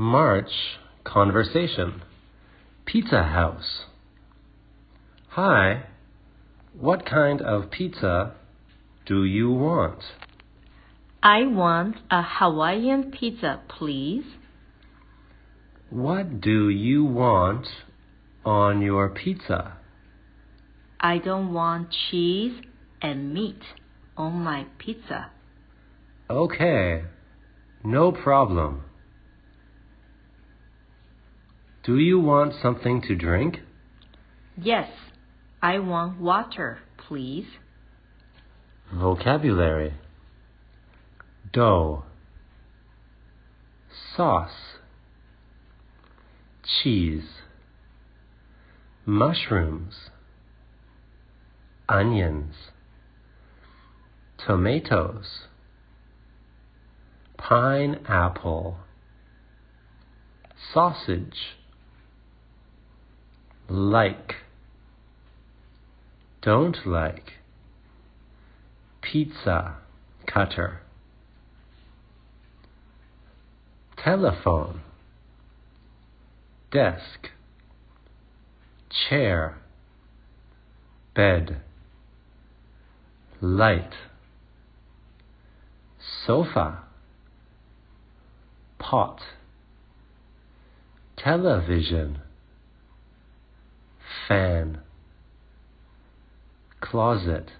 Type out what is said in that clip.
March conversation. Pizza House. Hi, what kind of pizza do you want? I want a Hawaiian pizza, please. What do you want on your pizza? I don't want cheese and meat on my pizza. Okay, no problem. Do you want something to drink? Yes, I want water, please. Vocabulary. Dough. Sauce. Cheese. Mushrooms. Onions. Tomatoes. Pineapple. Sausage like. Don't like. Pizza cutter. Telephone. Desk. Chair. Bed. Light. Sofa. Pot. Television fan closet